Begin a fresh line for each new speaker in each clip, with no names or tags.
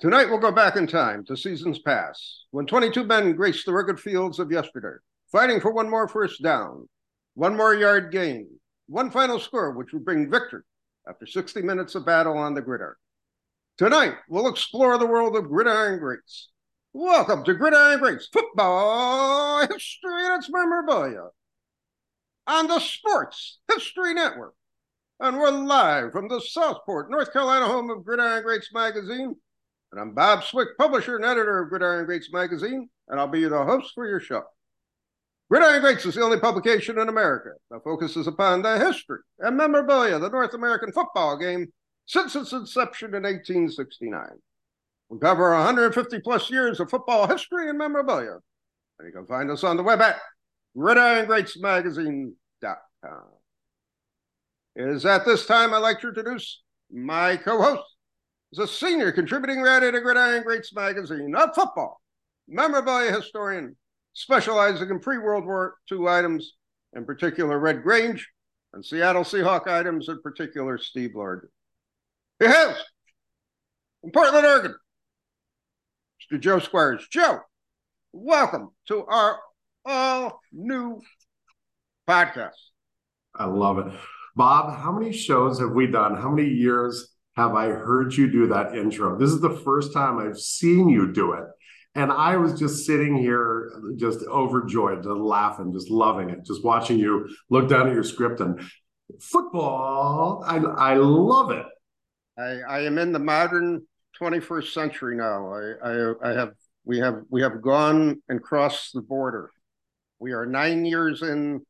Tonight we'll go back in time to seasons past, when 22 men graced the rugged fields of yesterday, fighting for one more first down, one more yard gain, one final score, which would bring victory after 60 minutes of battle on the gridiron. Tonight we'll explore the world of gridiron greats. Welcome to Gridiron Greats Football History and its Memorabilia on the Sports History Network. And we're live from the Southport, North Carolina home of Gridiron Greats Magazine. And I'm Bob Swick, publisher and editor of Gridiron Greats Magazine, and I'll be the host for your show. Gridiron Greats is the only publication in America that focuses upon the history and memorabilia of the North American football game since its inception in 1869. We cover 150 plus years of football history and memorabilia. And you can find us on the web at gridirongreatsmagazine.com. It is at this time I'd like to introduce my co-host. He's a senior contributing writer to Gridiron Greats magazine not football, memorabilia historian, specializing in pre-World War II items, in particular Red Grange, and Seattle Seahawk items, in particular Steve Largent. He has from Portland, Oregon, Mr. Joe Squires. Joe, welcome to our all new podcast.
I love it. Bob, how many shows have we done? How many years have I heard you do that intro? This is the first time I've seen you do it. And I was just sitting here, just overjoyed, just laughing, just loving it, just watching you look down at your script and football. I, I love it.
I, I am in the modern 21st century now. I, I, I have we have we have gone and crossed the border. We are nine years in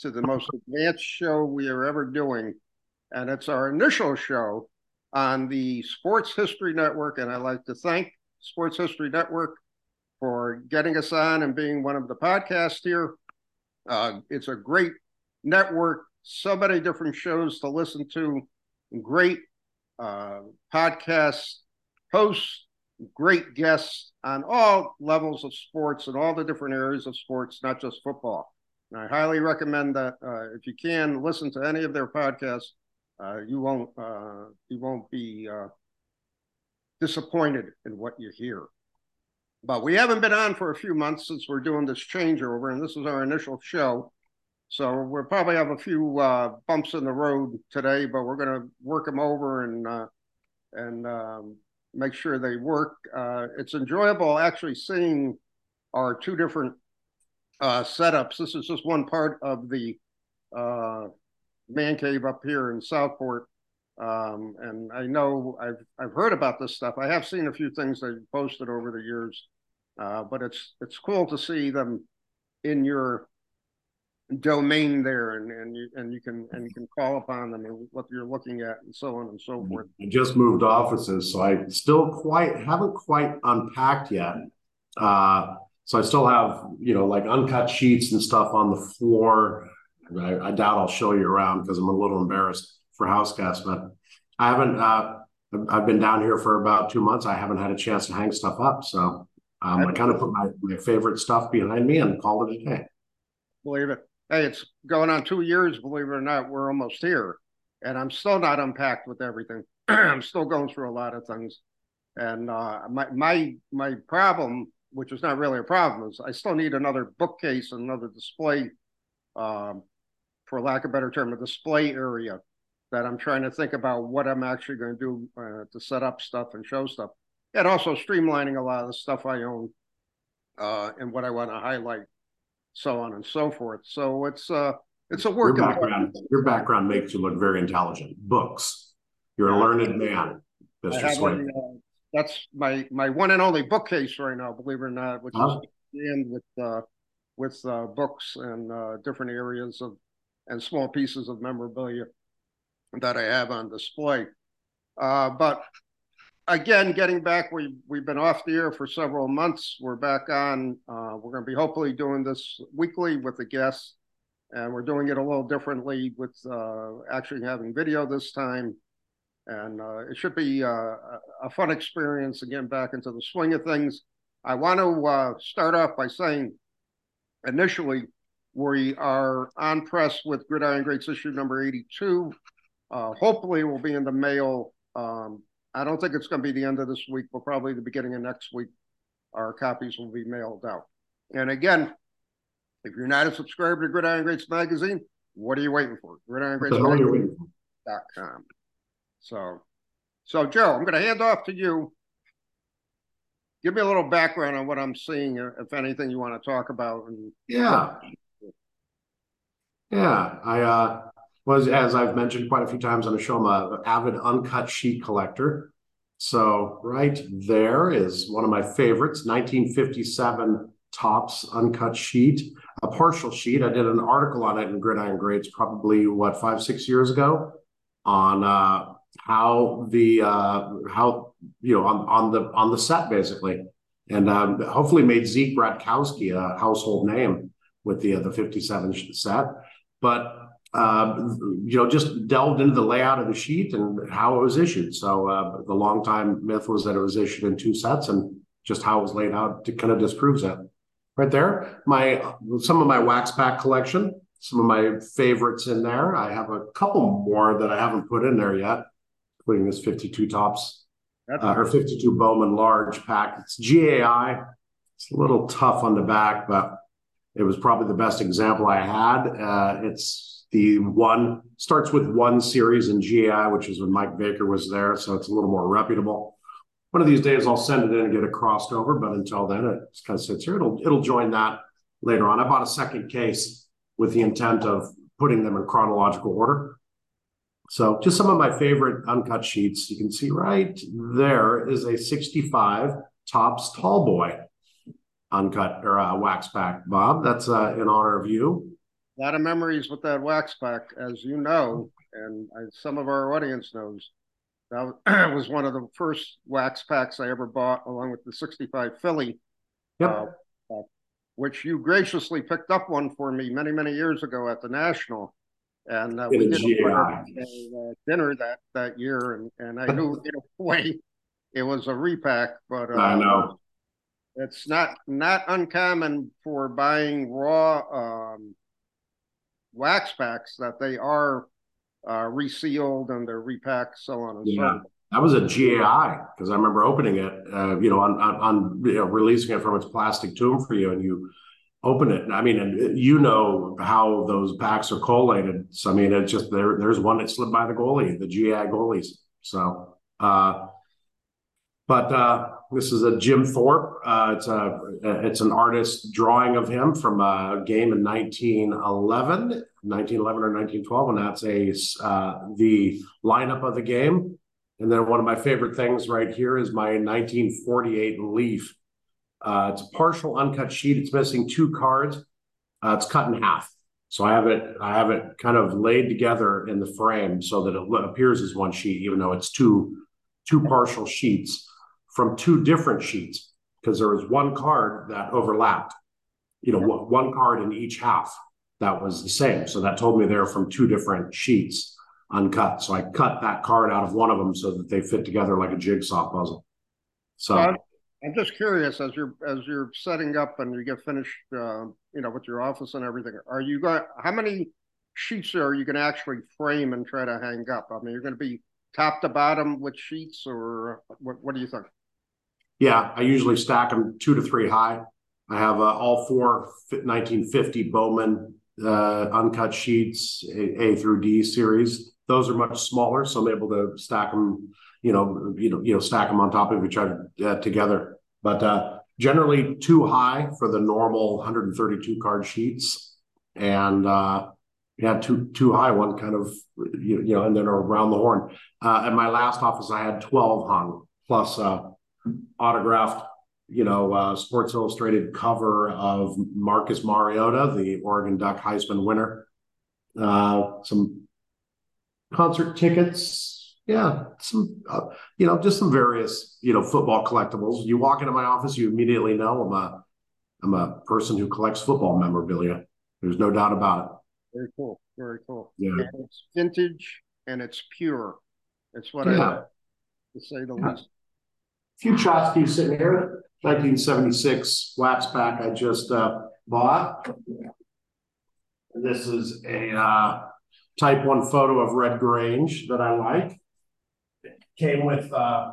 to the most advanced show we are ever doing, and it's our initial show on the Sports History Network. And I'd like to thank Sports History Network for getting us on and being one of the podcasts here. Uh, it's a great network, so many different shows to listen to, great uh, podcast hosts, great guests on all levels of sports and all the different areas of sports, not just football. And I highly recommend that uh, if you can listen to any of their podcasts, uh, you won't uh, you won't be uh, disappointed in what you hear. But we haven't been on for a few months since we're doing this changeover, and this is our initial show. So we'll probably have a few uh, bumps in the road today, but we're going to work them over and uh, and um, make sure they work. Uh, it's enjoyable actually seeing our two different setups. This is just one part of the man cave up here in Southport. Um, and I know I've I've heard about this stuff. I have seen a few things they've posted over the years, uh, but it's it's cool to see them in your domain there and and you and you can and you can call upon them and what you're looking at and so on and so forth.
I just moved offices, so I still quite haven't quite unpacked yet. Uh, so I still have you know like uncut sheets and stuff on the floor. I, I doubt I'll show you around because I'm a little embarrassed for house guests, but I haven't. Uh, I've been down here for about two months. I haven't had a chance to hang stuff up, so um, I kind of put my, my favorite stuff behind me and called it a day.
Believe it hey, it's going on two years, believe it or not, we're almost here. And I'm still not unpacked with everything. I'm still going through a lot of things. And uh, my my my problem, which is not really a problem, is I still need another bookcase, another display, um, for lack of a better term, a display area that I'm trying to think about what I'm actually going to do uh, to set up stuff and show stuff, and also streamlining a lot of the stuff I own uh, and what I want to highlight so on and so forth. So it's uh it's a work.
Your background, your background makes you look very intelligent. Books. You're a learned man, Mr. Swick.
Uh, that's my my one and only bookcase right now, believe it or not, which huh? is and with uh, with uh, books and uh, different areas of and small pieces of memorabilia that I have on display. Uh, but again, getting back, we we've been off the air for several months. We're back on. Uh, we're going to be hopefully doing this weekly with the guests, and we're doing it a little differently with uh, actually having video this time. And uh, it should be uh, a fun experience again back into the swing of things. I want to uh, start off by saying, initially, we are on press with Gridiron Greats issue number 82. Uh, hopefully, we'll be in the mail um, I don't think it's going to be the end of this week, but probably the beginning of next week, our copies will be mailed out. And again, if you're not a subscriber to Gridiron Greats magazine, what are you waiting for? Gridiron Greats magazine.com. So, so Joe, I'm going to hand off to you. Give me a little background on what I'm seeing, if anything you want to talk about. And
yeah, yeah, I uh, was, as I've mentioned quite a few times on the show, I'm an avid uncut sheet collector. So right there is one of my favorites, 1957 Topps uncut sheet, a partial sheet. I did an article on it in Gridiron Greats probably what five six years ago on uh, how the uh, how you know on on the on the set basically, and um, hopefully made Zeke Bratkowski a household name with the uh, the 57 set. But uh, you know, just delved into the layout of the sheet and how it was issued. So uh, the long time myth was that it was issued in two sets, and just how it was laid out to kind of disproves that. Right there, my some of my wax pack collection, some of my favorites in there. I have a couple more that I haven't put in there yet, including this 52 Topps uh, or 52 Bowman large pack. It's GAI. It's a little tough on the back, but it was probably the best example I had. Uh, it's the one starts with one series in GI, which is when Mike Baker was there, so it's a little more reputable. One of these days, I'll send it in and get it crossed over, but until then, it kind of sits here. It'll it'll join that later on. I bought a second case with the intent of putting them in chronological order. So, just some of my favorite uncut sheets. You can see right there is a 65 Topps Tall Boy uncut or uh, wax pack. Bob, that's uh, in honor of you
a lot of memories with that wax pack, as you know, and I, some of our audience knows. That was one of the first wax packs I ever bought, along with the 65 Philly,
yep.
uh, which you graciously picked up one for me many, many years ago at the National. And uh, we did a, a uh, dinner that, that year, and, and I knew in a way it was a repack, but
uh, I know
it's not not uncommon for buying raw um, wax packs that they are uh, resealed and they're repacked, so on and yeah. so forth.
That was a GAI because I remember opening it, uh, you know, on, on, on you know, releasing it from its plastic tomb for you, and you open it. I mean, and you know how those packs are collated. So I mean, it's just there. There's one that slipped by the goalie, the GAI goalies. So, uh, but uh, this is a Jim Thorpe. Uh, it's a it's an artist drawing of him from a game in 1911, 1911 or 1912, and that's a uh, the lineup of the game. And then one of my favorite things right here is my 1948 Leaf. Uh, it's a partial uncut sheet. It's missing two cards. Uh, it's cut in half. So I have it I have it kind of laid together in the frame so that it appears as one sheet, even though it's two two partial sheets from two different sheets because there was one card that overlapped, you know, yeah. one card in each half that was the same. So that told me they're from two different sheets uncut. So I cut that card out of one of them so that they fit together like a jigsaw puzzle. So
I'm just curious as you're as you're setting up and you get finished, uh, you know, with your office and everything. Are you going? How many sheets are you going to actually frame and try to hang up? I mean, you're going to be top to bottom with sheets, or what? What do you think?
Yeah, I usually stack them two to three high. I have uh, all four 1950 Bowman uh, uncut sheets, A, A, through D series. Those are much smaller, so I'm able to stack them, you know, you know, you know, stack them on top of each other uh, together. But uh, generally, too high for the normal 132 card sheets, and uh, yeah, too too high one kind of, you, you know, and then around the horn. Uh, at my last office, I had 12 hung plus. Autographed, you know, uh, Sports Illustrated cover of Marcus Mariota, the Oregon Duck Heisman winner. Uh, some concert tickets, yeah, some, uh, you know, just some various, you know, football collectibles. You walk into my office, you immediately know I'm a, I'm a person who collects football memorabilia. There's no doubt about it.
Very cool. Very cool.
Yeah.
And it's vintage and it's pure. It's what yeah. I to say the yeah. least
few tchotchkes sitting here. 1976 wax pack I just uh, bought. This is a uh, type one photo of Red Grange that I like. came with uh,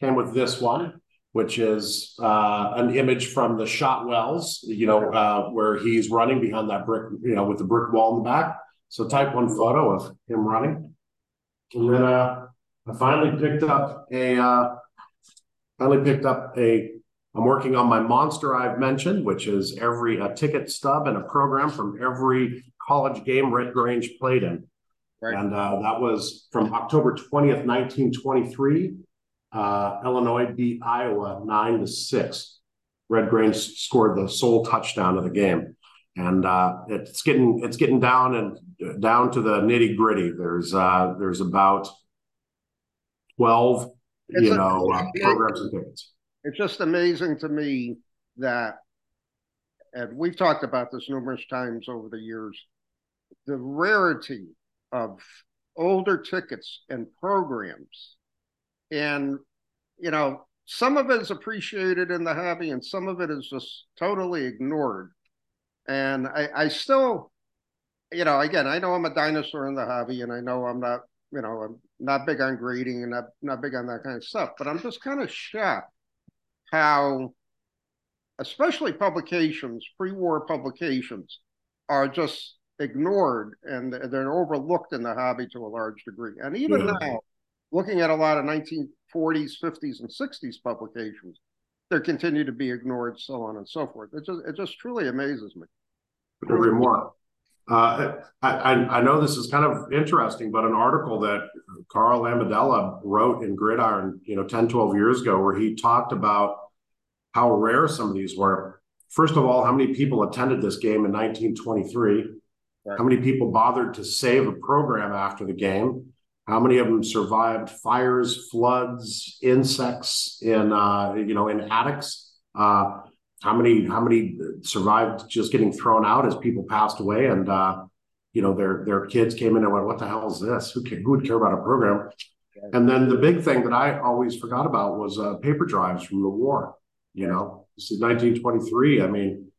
came with this one, which is uh, an image from the Shotwells, you know, uh, where he's running behind that brick, you know, with the brick wall in the back. So type one photo of him running. And then uh, I finally picked up a finally picked up a I'm working on my monster I've mentioned, which is every a ticket stub and a program from every college game Red Grange played in. Right. And uh, that was from October 20th, 1923. Uh, Illinois beat Iowa nine to six. Red Grange scored the sole touchdown of the game, and uh, it's getting it's getting down and down to the nitty gritty. There's uh, there's about it's you a, know, uh, programs and tickets.
It's just amazing to me that, and we've talked about this numerous times over the years, the rarity of older tickets and programs. And, you know, some of it is appreciated in the hobby and some of it is just totally ignored. And I, I still, you know, again, I know I'm a dinosaur in the hobby and I know I'm not, you know, I'm not big on grading and not, not big on that kind of stuff, but I'm just kind of shocked how, especially publications, pre-war publications, are just ignored and they're overlooked in the hobby to a large degree. And even yeah. now, looking at a lot of 1940s, 50s, and 60s publications, they continue to be ignored, so on and so forth. It just it just truly amazes me.
More. Uh, I, I know this is kind of interesting, but an article that Carl Lamodella wrote in Gridiron, you know, 10, 12 years ago, where he talked about how rare some of these were. First of all, how many people attended this game in 1923? Right. How many people bothered to save a program after the game? How many of them survived fires, floods, insects in uh, you know in attics? Uh, how many how many survived just getting thrown out as people passed away and uh, you know their their kids came in and went, "What the hell is this? Who can, who would care about a program?" And then the big thing that I always forgot about was uh, paper drives from the war. You know, this is 1923. I mean,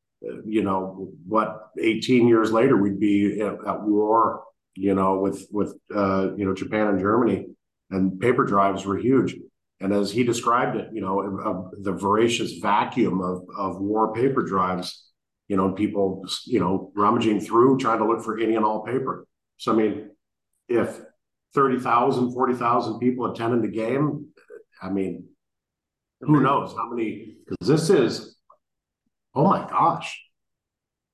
you know what 18 years later we'd be at, at war you know with with uh, you know japan and germany and paper drives were huge and as he described it you know uh, the voracious vacuum of of war paper drives you know people you know rummaging through trying to look for any and all paper so i mean if 30,000 40,000 people attended the game i mean who knows how many because this is Oh my gosh.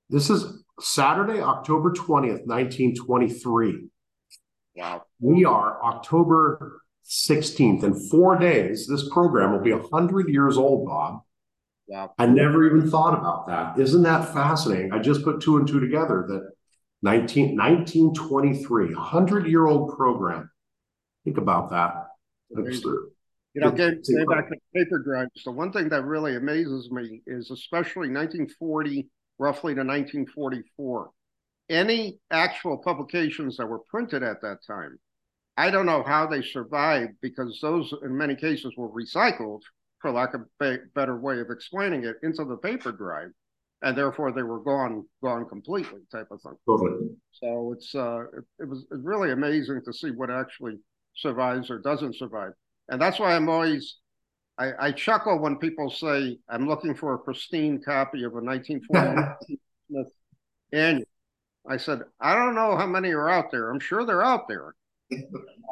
This is Saturday, October 20th, 1923. Wow. We are October 16th. In four days, this program will be 100 years old, Bob. Wow. I never even thought about that. Isn't that fascinating? I just put two and two together that 19, 1923, 100 year old program. Think about that.
You know, getting, getting back to paper drives, the one thing that really amazes me is especially 1940, roughly to 1944, any actual publications that were printed at that time, I don't know how they survived because those, in many cases, were recycled, for lack of a better way of explaining it, into the paper drive, and therefore they were gone, gone completely, type of thing. Totally. So it's uh, it, it was really amazing to see what actually survives or doesn't survive. And that's why I'm always, I, I chuckle when people say, I'm looking for a pristine copy of a 1940 Smith annual. I said, I don't know how many are out there. I'm sure they're out there.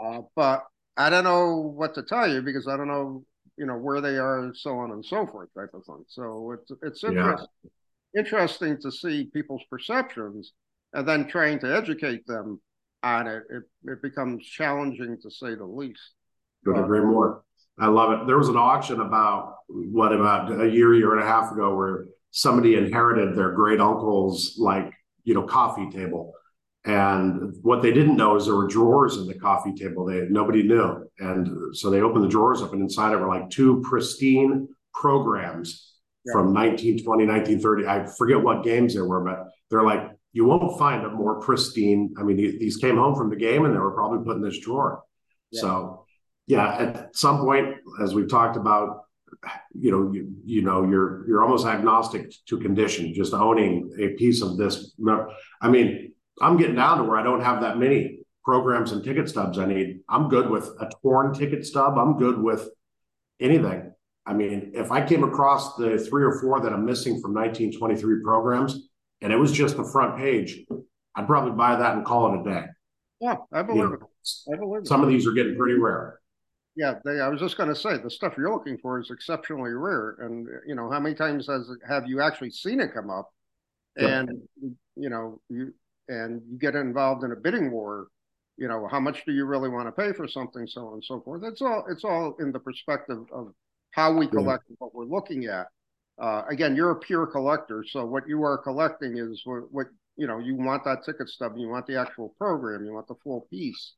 Uh, but I don't know what to tell you because I don't know, you know, where they are and so on and so forth type of thing. So it's, it's interesting, yeah. interesting to see people's perceptions and then trying to educate them on it. It, it becomes challenging to say the least.
Couldn't agree more. I love it. There was an auction about what about a year, year and a half ago where somebody inherited their great uncle's like you know coffee table, and what they didn't know is there were drawers in the coffee table. They nobody knew, and so they opened the drawers up, and inside it were like two pristine programs yeah. from 1920, 1930. I forget what games there were, but they're like you won't find a more pristine. I mean, these came home from the game, and they were probably put in this drawer. Yeah. So yeah, at some point, as we've talked about, you know, you, you know, you're you're almost agnostic to condition, just owning a piece of this. I mean, I'm getting down to where I don't have that many programs and ticket stubs I need. I'm good with a torn ticket stub. I'm good with anything. I mean, if I came across the three or four that I'm missing from 1923 programs and it was just the front page, I'd probably buy that and call it a day.
Yeah, I believe you know, it. I believe
some it. of these are getting pretty rare.
Yeah, they, I was just going to say the stuff you're looking for is exceptionally rare. And you know, how many times has have you actually seen it come up? And you know, you and you get involved in a bidding war. You know, how much do you really want to pay for something, so on and so forth. It's all it's all in the perspective of how we collect yeah. what we're looking at. Uh, again, you're a pure collector, so what you are collecting is what, what you know. You want that ticket stub, you want the actual program, you want the full piece.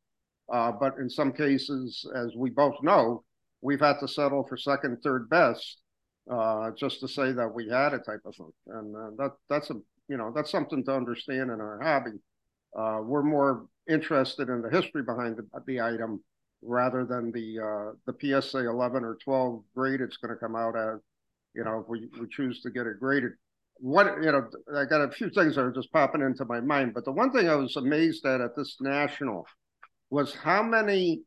Uh, but in some cases, as we both know, we've had to settle for second, third best uh, just to say that we had a type of thing, and uh, that that's a you know that's something to understand in our hobby. Uh, we're more interested in the history behind the, the item rather than the uh, the PSA 11 or 12 grade it's going to come out as. You know, if we, we choose to get it graded. What you know, I got a few things that are just popping into my mind, but the one thing I was amazed at at this national was how many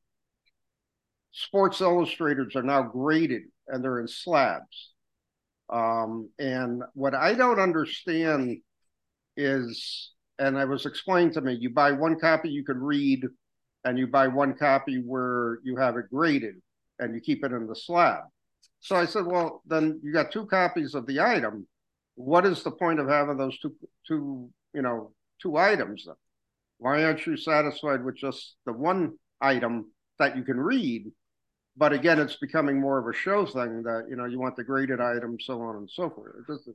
Sports Illustrators are now graded and they're in slabs. Um, and what I don't understand is, and I was explained to me, you buy one copy you can read, and you buy one copy where you have it graded and you keep it in the slab. So I said, well, then you got two copies of the item. What is the point of having those two, two, you know, two items? Then? Why aren't you satisfied with just the one item that you can read? But again, it's becoming more of a show thing that you know you want the graded item, so on and so forth. It just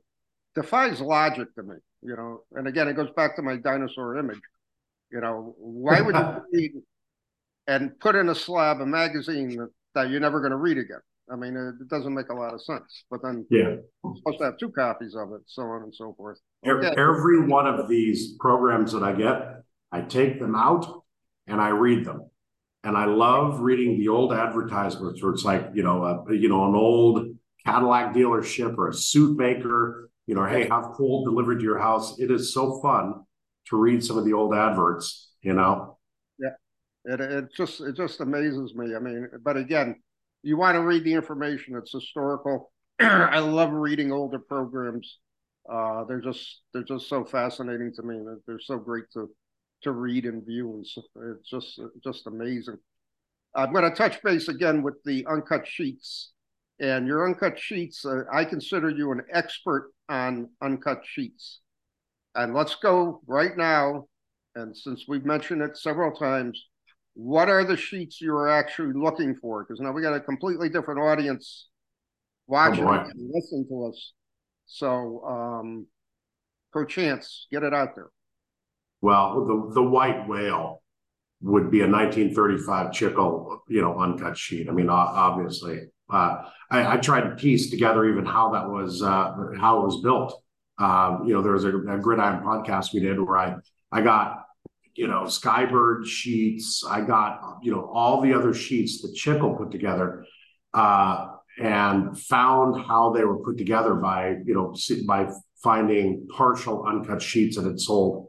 defies logic to me, you know. And again, it goes back to my dinosaur image. You know, why would you read and put in a slab a magazine that, that you're never going to read again? I mean, it, doesn't make a lot of sense. But then,
yeah,
you're supposed to have two copies of it, so on and so forth.
Every, yeah. every one of these programs that I get, I take them out and I read them. And I love reading the old advertisements where it's like, you know, a, you know, an old Cadillac dealership or a suit maker, you know, hey, have coal delivered to your house. It is so fun to read some of the old adverts, you know.
Yeah. It it just it just amazes me. I mean, but again, you want to read the information. It's historical. I love reading older programs. Uh, they're just they're just so fascinating to me. They're so great to to read and view, and so it's just just amazing. I'm going to touch base again with the uncut sheets, and your uncut sheets. Uh, I consider you an expert on uncut sheets, and let's go right now. And since we've mentioned it several times, what are the sheets you are actually looking for? Because now we got a completely different audience watching oh and listening to us. So, um, chance, get it out there.
Well, the the white whale would be a 1935 Chicle, you know, uncut sheet. I mean, obviously, I, I, tried to piece together even how that was uh, how it was built. Um, you know, there was a, a gridiron podcast we did where I I got you know, Skybird sheets. I got, you know, all the other sheets that Chicle put together uh, and found how they were put together by, you know, by finding partial uncut sheets that had sold.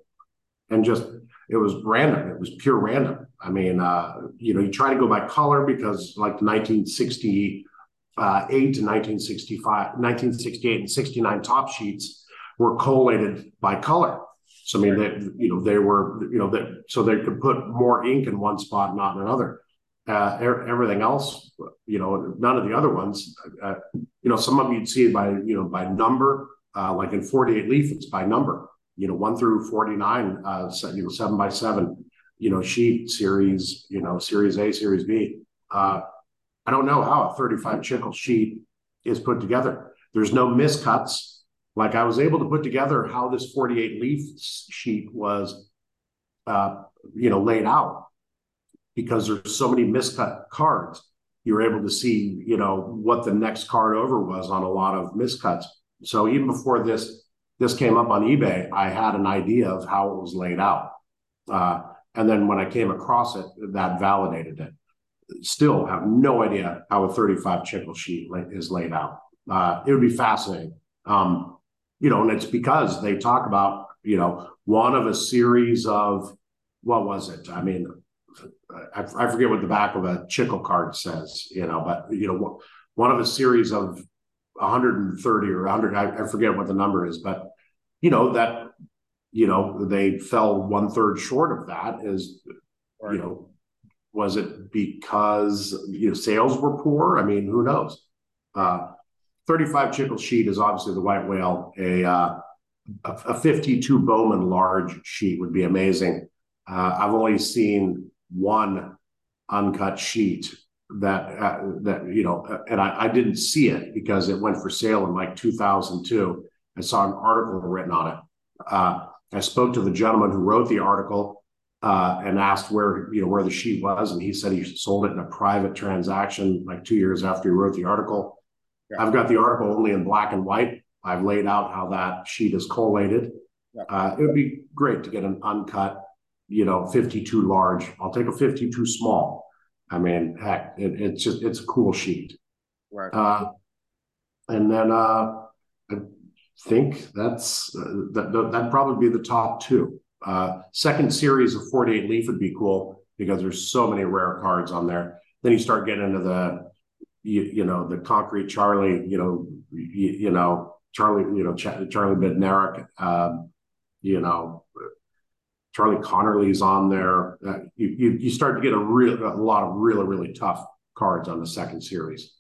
And just, it was random. It was pure random. I mean, uh, you know, you try to go by color because like 1968 uh, to 1965, 1968 and 69 top sheets were collated by color. So I mean, they, you know, they were, you know, that so they could put more ink in one spot, not in another. Uh, everything else, you know, none of the other ones, uh, you know, some of you'd see it by, you know, by number, uh, like in 48 leaf, it's by number, you know, one through 49, uh, so, you know, seven by seven, you know, sheet series, you know, series A, series B. Uh, I don't know how a 35 Chicle sheet is put together. There's no miscuts like I was able to put together how this 48 leaf sheet was, uh, you know, laid out because there's so many miscut cards. You're able to see, you know, what the next card over was on a lot of miscuts. So even before this this came up on eBay, I had an idea of how it was laid out. Uh, and then when I came across it, that validated it. Still have no idea how a 35 Chicle sheet is laid out. Uh, it would be fascinating. Um, you know, and it's because they talk about, you know, one of a series of what was it? I mean, I, I forget what the back of a Chicle card says, you know, but you know, one of a series of 130 or 100, I, I forget what the number is, but you know that you know they fell one third short of that. Is right. you know, was it because you know sales were poor? I mean, who knows? Uh, 35 Chicle sheet is obviously the white whale. A uh, a 52 Bowman large sheet would be amazing. Uh, I've only seen one uncut sheet that uh, that you know, and I, I, didn't see it because it went for sale in like 2002. I saw an article written on it. Uh, I spoke to the gentleman who wrote the article uh, and asked where you know where the sheet was, and he said he sold it in a private transaction like two years after he wrote the article. Yeah. I've got the article only in black and white. I've laid out how that sheet is collated. Yeah. Uh, it would be great to get an uncut you know, 52 large. I'll take a 52 small. I mean, heck, it, it's just it's a cool sheet.
Right.
Uh, and then uh, I think that's uh, that that'd probably be the top two. Uh, second series of 48 leaf would be cool because there's so many rare cards on there. Then you start getting into the you, you know the concrete Charlie, you know, you, you know Charlie, you know Ch- Charlie Bednarik, um, you know Charlie Conerly's on there. Uh, you, you, you start to get a real a lot of really really tough cards on the second series.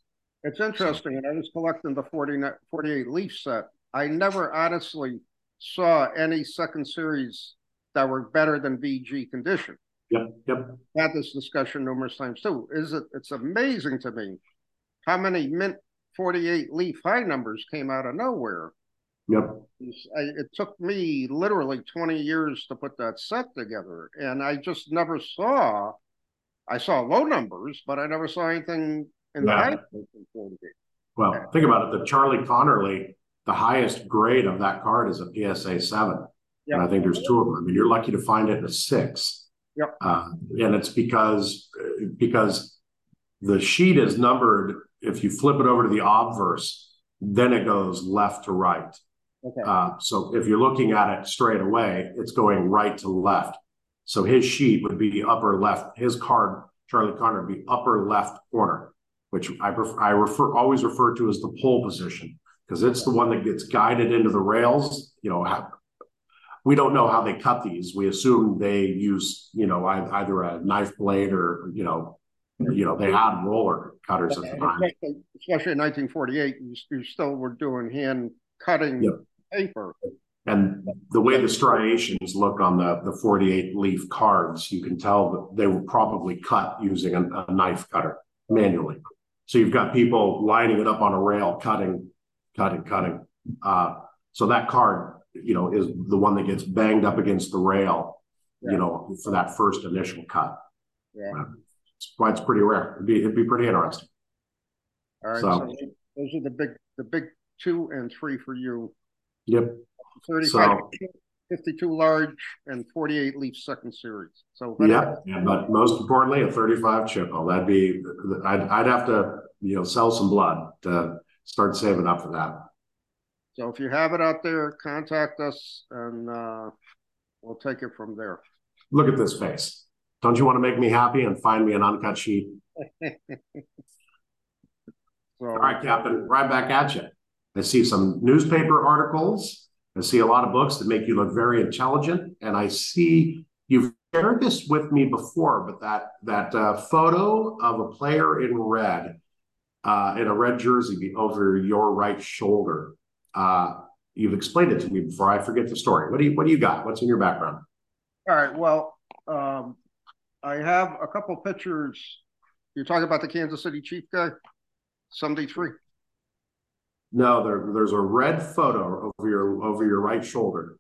It's interesting, and I was collecting the 40, 48 Leaf set. I never honestly saw any second series that were better than VG condition.
Yep, yep.
Had this discussion numerous times too. Is it? It's amazing to me how many mint 48 leaf high numbers came out of nowhere.
Yep.
I, it took me literally 20 years to put that set together. And I just never saw, I saw low numbers, but I never saw anything in yeah. the high.
Well, think about it. The Charlie Conerly, the highest grade of that card is a PSA 7. Yep. And I think there's two of them. I mean, you're lucky to find it in a six.
Yep.
Uh, and it's because because the sheet is numbered. If you flip it over to the obverse, then it goes left to right.
Okay.
Uh, so if you're looking at it straight away, it's going right to left. So his sheet would be upper left. His card, Charlie Connor, would be upper left corner, which I prefer, I refer always refer to as the pole position because it's the one that gets guided into the rails. You know, we don't know how they cut these. We assume they use, you know, either a knife blade or, you know, you know, they had roller cutters at the time.
Especially in 1948, you, you still were doing hand cutting yep paper.
And the way the striations look on the, the 48 leaf cards, you can tell that they were probably cut using a, a knife cutter manually. So you've got people lining it up on a rail, cutting, cutting, cutting. Uh, so that card, you know, is the one that gets banged up against the rail, yeah. you know, for that first initial cut.
Yeah. Uh,
it's why it's pretty rare. It'd be, it'd be pretty interesting.
All right. So, so those are the big, the big two and three for you.
Yep.
35, so, 52 large and 48 leaf second series. So
yeah, yeah, but most importantly, a 35 Chicle. That'd be I'd I'd have to you know sell some blood to start saving up for that.
So if you have it out there, contact us and uh, we'll take it from there.
Look at this face. Don't you want to make me happy and find me an uncut sheet? so, All right, Captain, right back at you. I see some newspaper articles. I see a lot of books that make you look very intelligent. And I see you've shared this with me before, but that that uh, photo of a player in red, uh, in a red jersey over your right shoulder. Uh, you've explained it to me before. I forget the story. What do you What do you got? What's in your background?
All right. Well, um, I have a couple pictures. You're talking about the Kansas City Chief guy, seventy three.
No, there, there's a red photo over your over your right shoulder.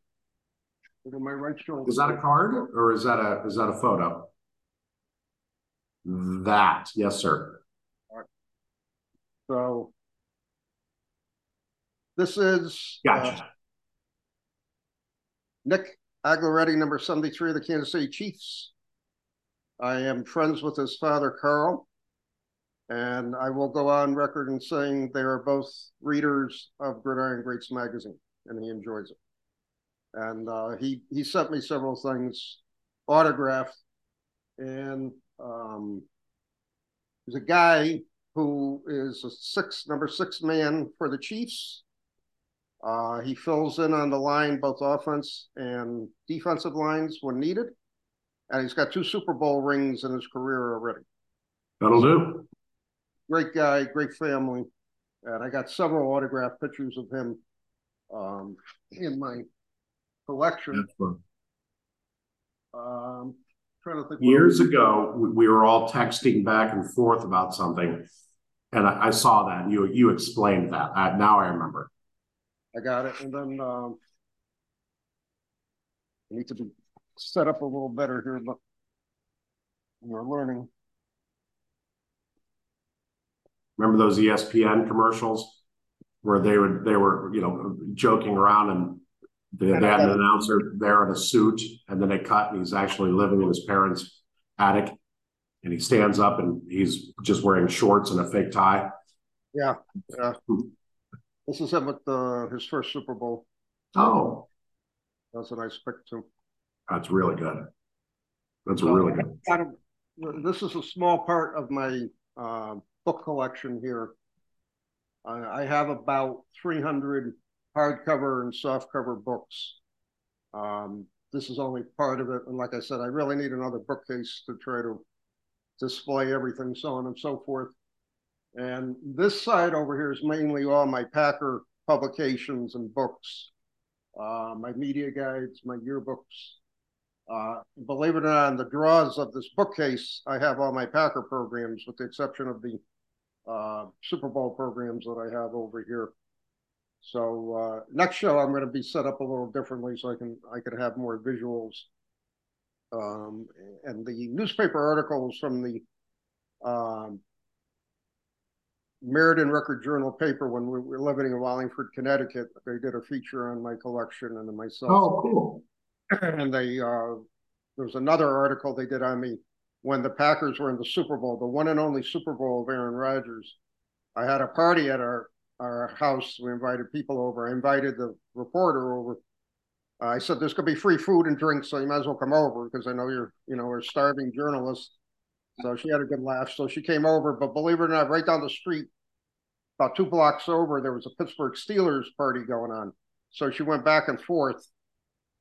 Over my right shoulder.
Is that a card or is that a is that a photo? That, yes, sir.
So this is
gotcha. Uh,
Nick Allegretti, number 73 of the Kansas City Chiefs. I am friends with his father, Carl. And I will go on record in saying they are both readers of Gridiron Greats magazine, and he enjoys it. And uh, he he sent me several things autographed and um, there's a guy who is a six number six man for the Chiefs. Uh, he fills in on the line, both offense and defensive lines when needed. And he's got two Super Bowl rings in his career already.
That'll do.
Great guy, great family. And I got several autographed pictures of him um, in my collection. Um, trying to think.
Years ago, we were all texting back and forth about something, and I, I saw that. You you explained that. I, now I remember.
I got it, and then um, I need to be set up a little better here, but we're learning.
Remember those ESPN commercials where they would they were you know joking around and they, they had an announcer there in a suit, and then they cut, and he's actually living in his parents' attic, and he stands up, and he's just wearing shorts and a fake tie.
Yeah, yeah. This is him with the, his first Super Bowl.
Oh,
that's a nice pick too.
That's really good. That's so, really good. Kind
of, this is a small part of my uh, book collection here. I have about 300 hardcover and softcover books. Um, this is only part of it. And like I said, I really need another bookcase to try to display everything, so on and so forth. And this side over here is mainly all my Packer publications and books, uh, my media guides, my yearbooks. Uh, believe it or not, in the drawers of this bookcase, I have all my Packer programs, with the exception of the uh, Super Bowl programs that I have over here. So uh, next show I'm going to be set up a little differently so I can I can have more visuals. Um, and the newspaper articles from the um, Meriden Record Journal paper when we were living in Wallingford, Connecticut. They did a feature on my collection and myself.
Oh, cool.
And they uh, there was another article they did on me when the Packers were in the Super Bowl, the one and only Super Bowl of Aaron Rodgers. I had a party at our our house. We invited people over. I invited the reporter over. Uh, I said, "There's going to be free food and drinks, so you might as well come over because I know you're, you know, a starving journalist." So she had a good laugh. So she came over, but believe it or not, right down the street, about two blocks over, there was a Pittsburgh Steelers party going on. So she went back and forth,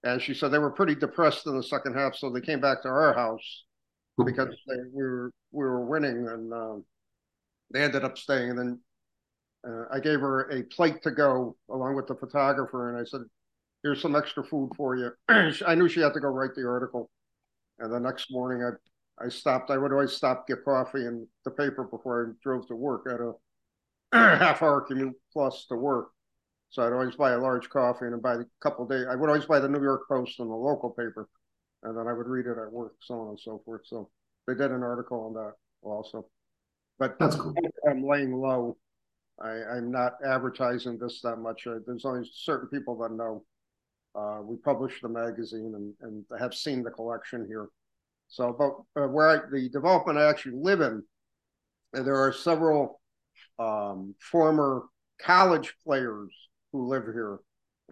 and she said they were pretty depressed in the second half, so they came back to our house because they, we were we were winning, and um, they ended up staying. And then uh, I gave her a plate to go along with the photographer, and I said, "Here's some extra food for you." I knew she had to go write the article, and the next morning I I stopped. I would always stop get coffee and the paper before I drove to work at a half hour commute plus to work. So I'd always buy a large coffee and buy a couple days. I would always buy the New York Post and the local paper, and then I would read it at work, so on and so forth. So they did an article on that also. But
that's cool.
I'm laying low I, I'm not advertising this that much. There's only certain people that know. Uh, we publish the magazine and, and have seen the collection here. So, but uh, where I, the development I actually live in, there are several um, former college players who live here.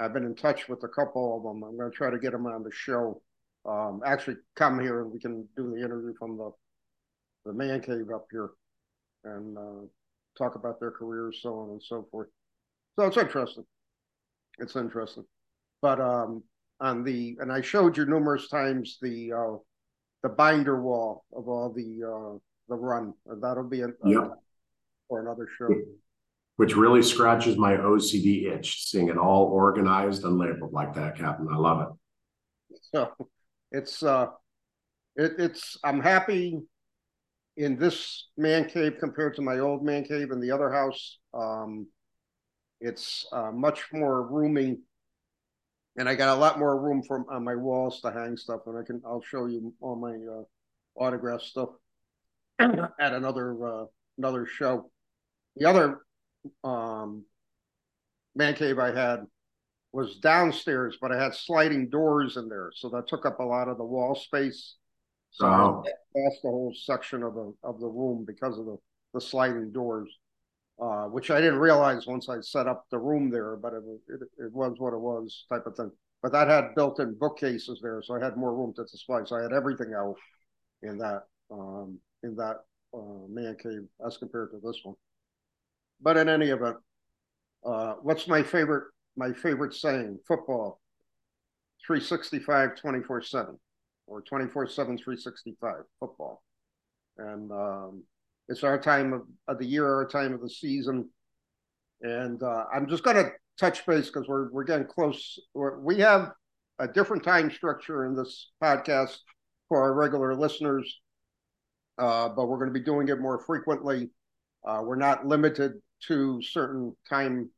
I've been in touch with a couple of them. I'm going to try to get them on the show. Um, actually, come here and we can do the interview from the the man cave up here, and uh, talk about their careers, so on and so forth. So it's interesting. It's interesting. But um, on the and I showed you numerous times the uh, the binder wall of all the uh, the run. And that'll be a,
yeah.
for another show.
Which really scratches my OCD itch, seeing it all organized and labeled like that, Captain. I love it.
So it's uh it, it's I'm happy in this man cave compared to my old man cave in the other house. Um, it's uh, much more roomy, and I got a lot more room for on my walls to hang stuff. And I can I'll show you all my uh, autograph stuff at another uh, another show. The other um, man cave I had was downstairs, but I had sliding doors in there, so that took up a lot of the wall space. So oh. I lost the whole section of the of the room because of the, the sliding doors, uh, which I didn't realize once I set up the room there, but it, it, it was what it was type of thing. But that had built-in bookcases there, so I had more room to display. So I had everything out, in that um, in that uh, man cave as compared to this one. But in any event, uh, what's my favorite my favorite saying? Football, 365, 24 7, or 24 7, 365, football. And um, it's our time of, of, the year, our time of the season. And uh, I'm just going to touch base because we're, we're getting close. We're, we have a different time structure in this podcast for our regular listeners, uh, but we're going to be doing it more frequently. Uh, we're not limited to certain time,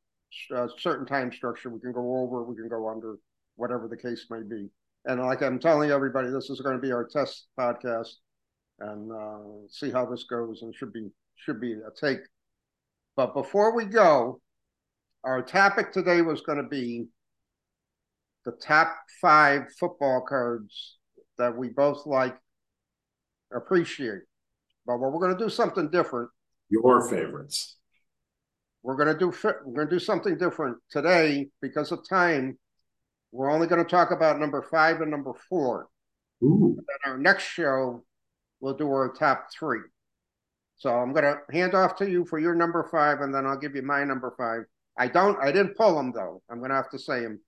uh, certain time structure. We can go over, we can go under, whatever the case may be. And like I'm telling everybody, this is going to be our test podcast, and uh, see how this goes. And should be should be a take. But before we go, our topic today was going to be the top five football cards that we both like, appreciate. But we're going to do something different.
Your favorites.
We're going to do we're going to do something different today because of time. We're only going to talk about number five and number four.
Ooh.
And then our next show, we'll do our top three. So I'm going to hand off to you for your number five, and then I'll give you my number five. I don't, I didn't pull them though. I'm going to have to say them,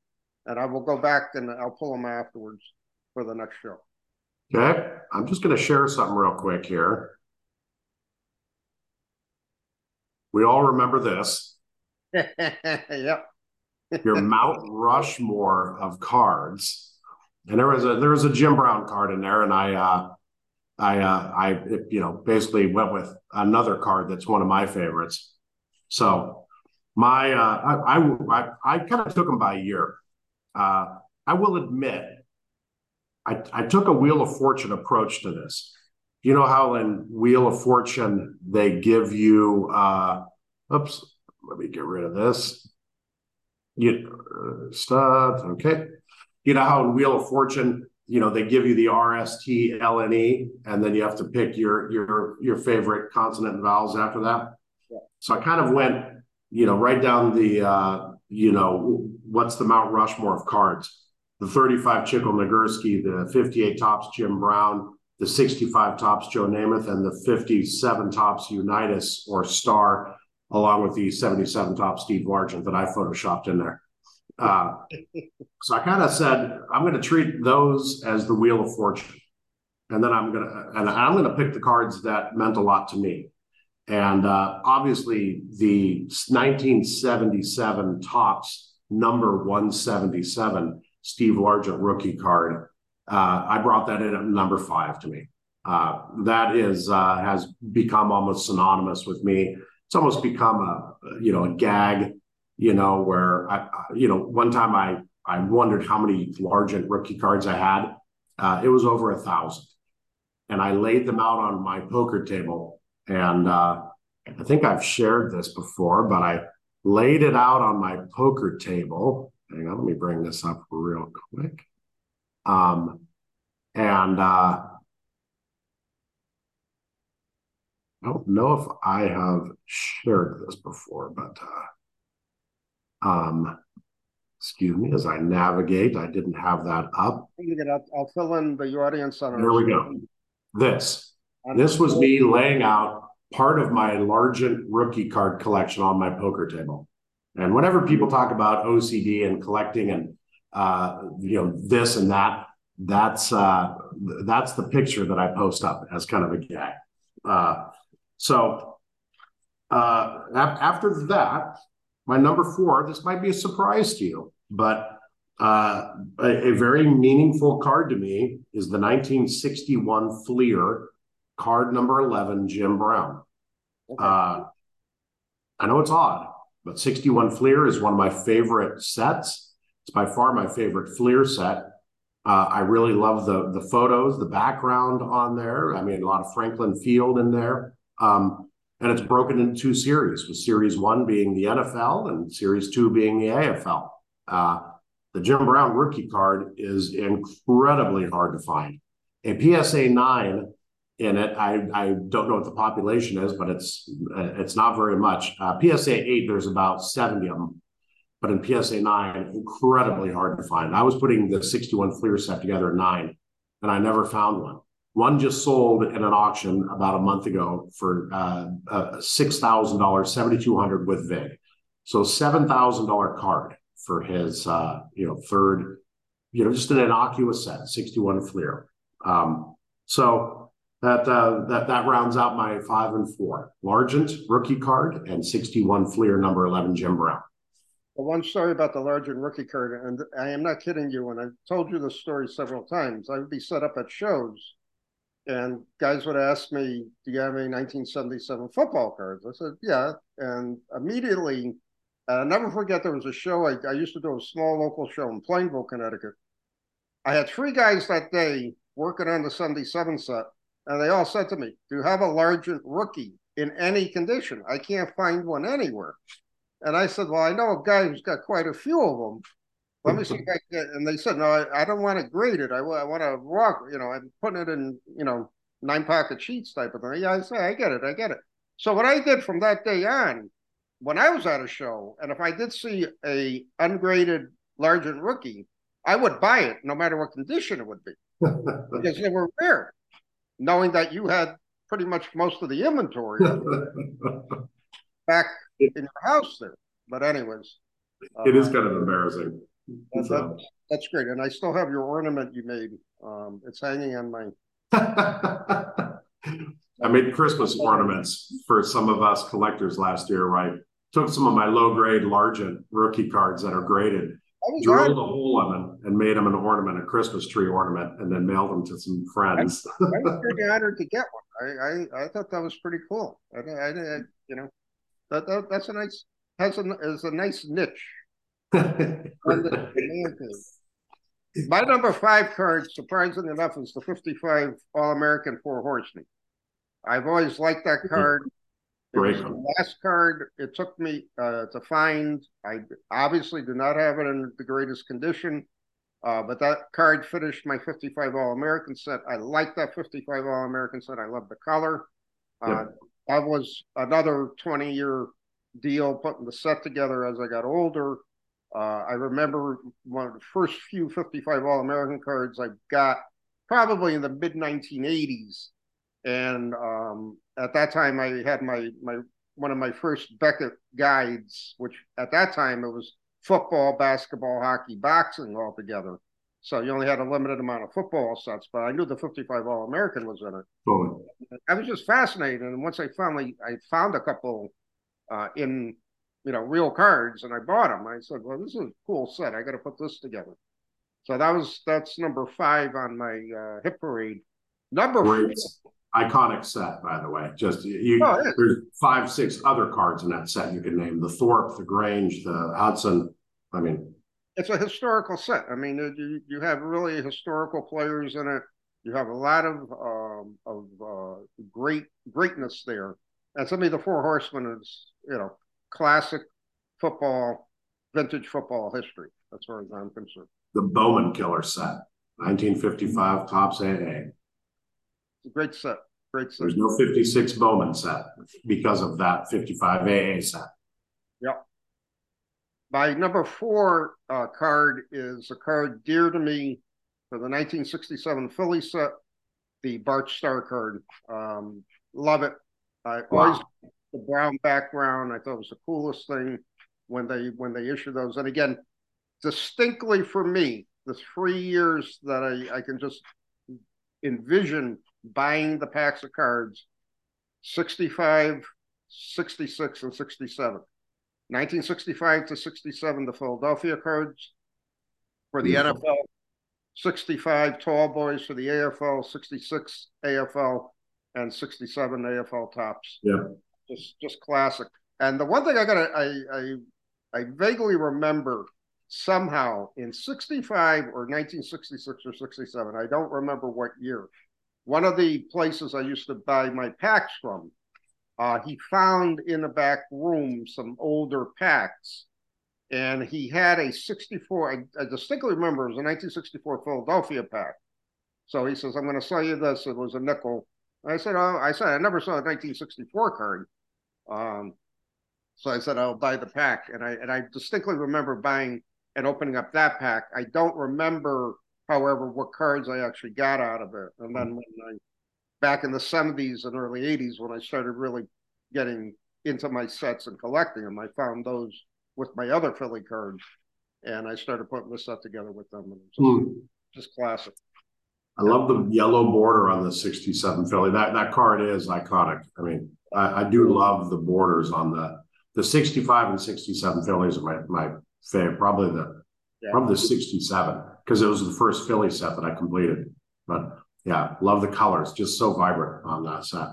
and I will go back and I'll pull them afterwards for the next show.
Okay, I'm just going to share something real quick here. We all remember this.
yep.
Your Mount Rushmore of cards, and there was a there was a Jim Brown card in there, and I uh, I uh, I you know basically went with another card that's one of my favorites. So my uh, I I I, kind of took them by year. Uh, I will admit, I I took a Wheel of Fortune approach to this you know how in Wheel of Fortune they give you uh oops, let me get rid of this. You uh, start, okay. You know how in Wheel of Fortune, you know, they give you the RST, LNE, and then you have to pick your your your favorite consonant and vowels after that. Yeah. So I kind of went, you know, right down the uh, you know, what's the Mount Rushmore of cards? The 35 Chicle Nagurski, the 58 Topps Jim Brown, the 65 Topps Joe Namath and the 57 Topps Unitas or Starr, along with the 77 Topps Steve Largent that I photoshopped in there. Uh, so I kind of said, I'm going to treat those as the Wheel of Fortune. And then I'm going to, and I'm going to pick the cards that meant a lot to me. And uh, obviously, the 1977 Topps number 177 Steve Largent rookie card uh, I brought that in at number five to me. Uh, that is uh, has become almost synonymous with me. It's almost become a you know a gag, you know, where I you know one time I I wondered how many Largent rookie cards I had. Uh, it was over a thousand, and I laid them out on my poker table. And uh, I think I've shared this before, but I laid it out on my poker table. Hang on, let me bring this up real quick. Um, and uh, I don't know if I have shared this before, but uh, um, excuse me as I navigate. I didn't have that up.
I'll, I'll fill in the audience on.
There we go. This this was me laying out part of my Largent rookie card collection on my poker table. And whenever people talk about OCD and collecting and uh, you know this and that, that's uh, that's the picture that I post up as kind of a gag. Uh, so uh, after that, my number four. This might be a surprise to you, but uh, a, a, very meaningful card to me is the 1961 Fleer card number 11, Jim Brown. Okay. Uh, I know it's odd, but 61 Fleer is one of my favorite sets. It's by far my favorite Fleer set. Uh, I really love the the photos, the background on there. I mean, a lot of Franklin Field in there. Um, and it's broken into two series, with series one being the NFL and series two being the AFL. Uh, the Jim Brown rookie card is incredibly hard to find. A PSA 9 in it, I, I don't know what the population is, but it's it's not very much. Uh, PSA 8, there's about 70 of them but in PSA 9, incredibly hard to find. I was putting the 61 Fleer set together at nine, and I never found one. One just sold in an auction about a month ago for uh, uh, six thousand dollars, seventy two hundred with VIG. So seven thousand dollar card for his uh, you know third, you know just an innocuous set, sixty one Fleer. Um, so that uh, that that rounds out my five and four. Largent rookie card and sixty one Fleer number eleven Jim Brown.
Well, one story about the Largent rookie card, and I am not kidding you. And I've told you this story several times. I would be set up at shows and guys would ask me, "Do you have any 1977 football cards?" I said, "Yeah." And immediately, I'll never forget there was a show I, I used to do a small local show in Plainville, Connecticut. I had three guys that day working on the 77 set, and they all said to me, "Do you have a Largent rookie in any condition? I can't find one anywhere." And I said, "Well, I know a guy who's got quite a few of them." Let me see if I get. And they said, no, I, I don't want to grade it. I, I want to rock. You know, I'm putting it in, you know, nine pocket sheets type of thing. Yeah, I say, I get it, I get it. So what I did from that day on, when I was at a show, and if I did see a ungraded Largent rookie, I would buy it no matter what condition it would be, because they were rare. Knowing that you had pretty much most of the inventory back in your house there. But anyways,
it uh, is kind of embarrassing.
That, that's great, and I still have your ornament you made. Um, it's hanging on my.
I made Christmas ornaments for some of us collectors last year. Right, took some of my low grade Largent rookie cards that are graded, drilled a hole in them, and made them an ornament, a Christmas tree ornament, and then mailed them to some friends.
I, I was pretty honored to get one. I, I, I thought that was pretty cool. I, I, I you know, that, that that's a nice has a is a nice niche my number five card, surprisingly enough, is the 55 All American Four Horsemen. I've always liked that mm-hmm. card. Great. last card it took me uh, to find. I obviously do not have it in the greatest condition, uh, but that card finished my 55 All American set. I like that 55 All American set. I love the color. Uh. That was another 20 year deal putting the set together as I got older. Uh, I remember one of the first few 55 All American cards I got probably in the mid 1980s. And um, at that time, I had my, my one of my first Beckett guides, which at that time it was football, basketball, hockey, boxing all together. So you only had a limited amount of football sets, but I knew the 55 All American was in it. Totally. I was just fascinated. And once I finally I found a couple uh, in you know, real cards, and I bought them. I said, "Well, this is a cool set. I got to put this together." So that was that's number five on my uh, hit parade. Number Great. four,
iconic set, by the way. Just you, oh, there's five, six other cards in that set you can name: the Thorpe, the Grange, the Hudson. I mean,
it's a historical set. I mean, you you have really historical players in it. You have a lot of um, of uh, great greatness there. And me, the Four Horsemen is you know classic football, vintage football history, as far as I'm concerned.
The Bowman Killer set, 1955 Topps AA. It's
a great set. Great set.
There's no 56 Bowman set because of that 55 AA set.
Yep. My number four uh, card is a card dear to me for the 1967 Philly set, the Bart Starr card. Um, love it. I wow. always the brown background. I thought it was the coolest thing when they when they issued those. And again, distinctly for me, the three years that I, I can just envision buying the packs of cards 65, 66, and 67. 1965 to 67, the Philadelphia cards for the NFL, 65 tall boys for the AFL, 66 AFL, and 67 AFL Topps.
Yeah
just just classic. And the one thing I gotta I I I vaguely remember somehow in 65 or 1966 or 67, I don't remember what year. One of the places I used to buy my packs from, uh, he found in the back room some older packs. And he had a 64, I, I distinctly remember it was a 1964 Philadelphia pack. So he says, I'm going to sell you this. It was a nickel. I said, oh, I said, I never saw a 1964 card. Um, so I said I'll buy the pack, and I and I distinctly remember buying and opening up that pack. I don't remember however, what cards I actually got out of it. And then when I, back in the 70s and early 80s, when I started really getting into my sets and collecting them, I found those with my other Philly cards. And I started putting the set together with them. And just, mm. just classic.
I love the yellow border on the 67 Philly. That that card is iconic. I mean, I, I do love the borders on the the 65 and 67 Phillies are my my favorite. Probably the yeah. probably the 67 because it was the first Philly set that I completed. But yeah, love the colors, just so vibrant on that set.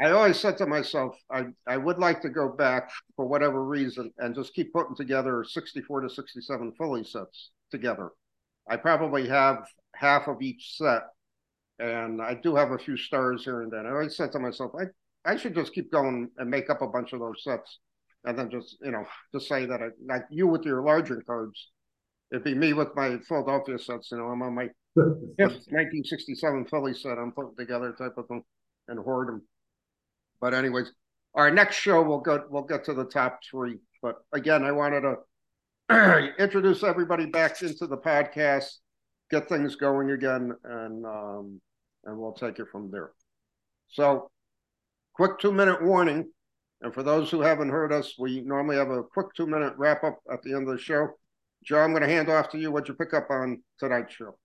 I always said to myself, I, I would like to go back for whatever reason and just keep putting together 64 to 67 Philly sets together. I probably have half of each set, and I do have a few stars here and then. I always said to myself, I, I should just keep going and make up a bunch of those sets, and then just you know just say that I, like you with your Largent cards, it'd be me with my Philadelphia sets. You know, I'm on my 1967 Philly set I'm putting together type of thing, and hoard them. But anyways, our next show we'll go we'll get to the top three. But again, I wanted to introduce everybody back into the podcast get things going again, and um, and we'll take it from there. So, quick two minute warning. And for those who haven't heard us, we normally have a quick two minute wrap up at the end of the show. Joe, I'm going to hand off to you what you pick up on tonight's show.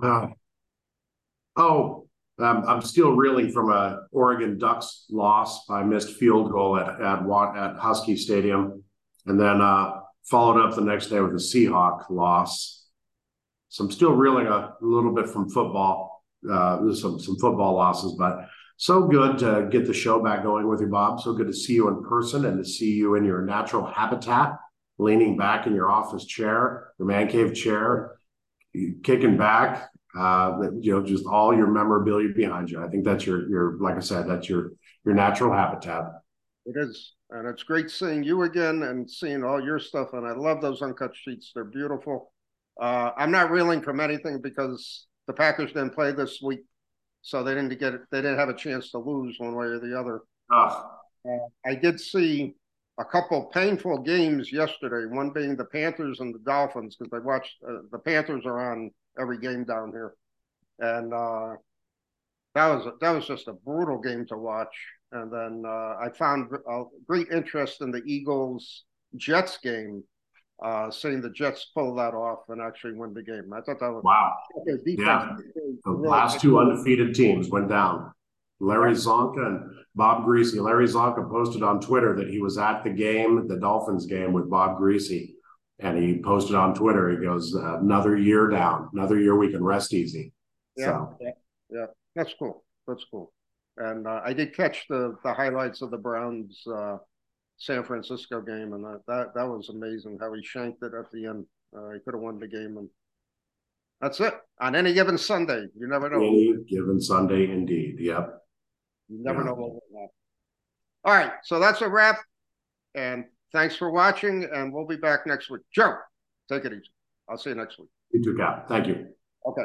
Uh, oh, um, I'm still reeling from a Oregon Ducks loss. I missed field goal at at at Husky Stadium, and then uh, followed up the next day with a Seahawk loss. So I'm still reeling a little bit from football, uh, some some football losses, but so good to get the show back going with you, Bob. So good to see you in person and to see you in your natural habitat, leaning back in your office chair, your man cave chair, kicking back. Uh, you know, just all your memorabilia behind you. I think that's your your like I said, that's your your natural habitat.
It is, and it's great seeing you again and seeing all your stuff. And I love those uncut sheets; they're beautiful. Uh, I'm not reeling from anything because the Packers didn't play this week, so they didn't get it. They didn't have a chance to lose one way or the other. Uh, I did see a couple painful games yesterday. One being the Panthers and the Dolphins because I watched uh, the Panthers are on every game down here, and uh, that was that was just a brutal game to watch. And then uh, I found great interest in the Eagles Jets game uh, seeing the Jets pull that off and actually win the game. I thought that was
wow. yeah, the really last two undefeated teams went down. Larry Csonka and Bob Griese. Larry Csonka posted on Twitter that he was at the game, the Dolphins game with Bob Griese. And he posted on Twitter, he goes, another year down, another year we can rest easy.
Yeah, so. yeah, yeah, that's cool. That's cool. And uh, I did catch the the highlights of the Browns uh, San Francisco game, and that that, that was amazing how he shanked it at the end. Uh, he could have won the game, and that's it. On any given Sunday, you never know.
Any given Sunday, indeed. Yep.
You never yeah. know what will happen. All right, so that's a wrap, and thanks for watching, and we'll be back next week. Joe, take it easy. I'll see you next week.
You too, Cap. Thank you.
Okay.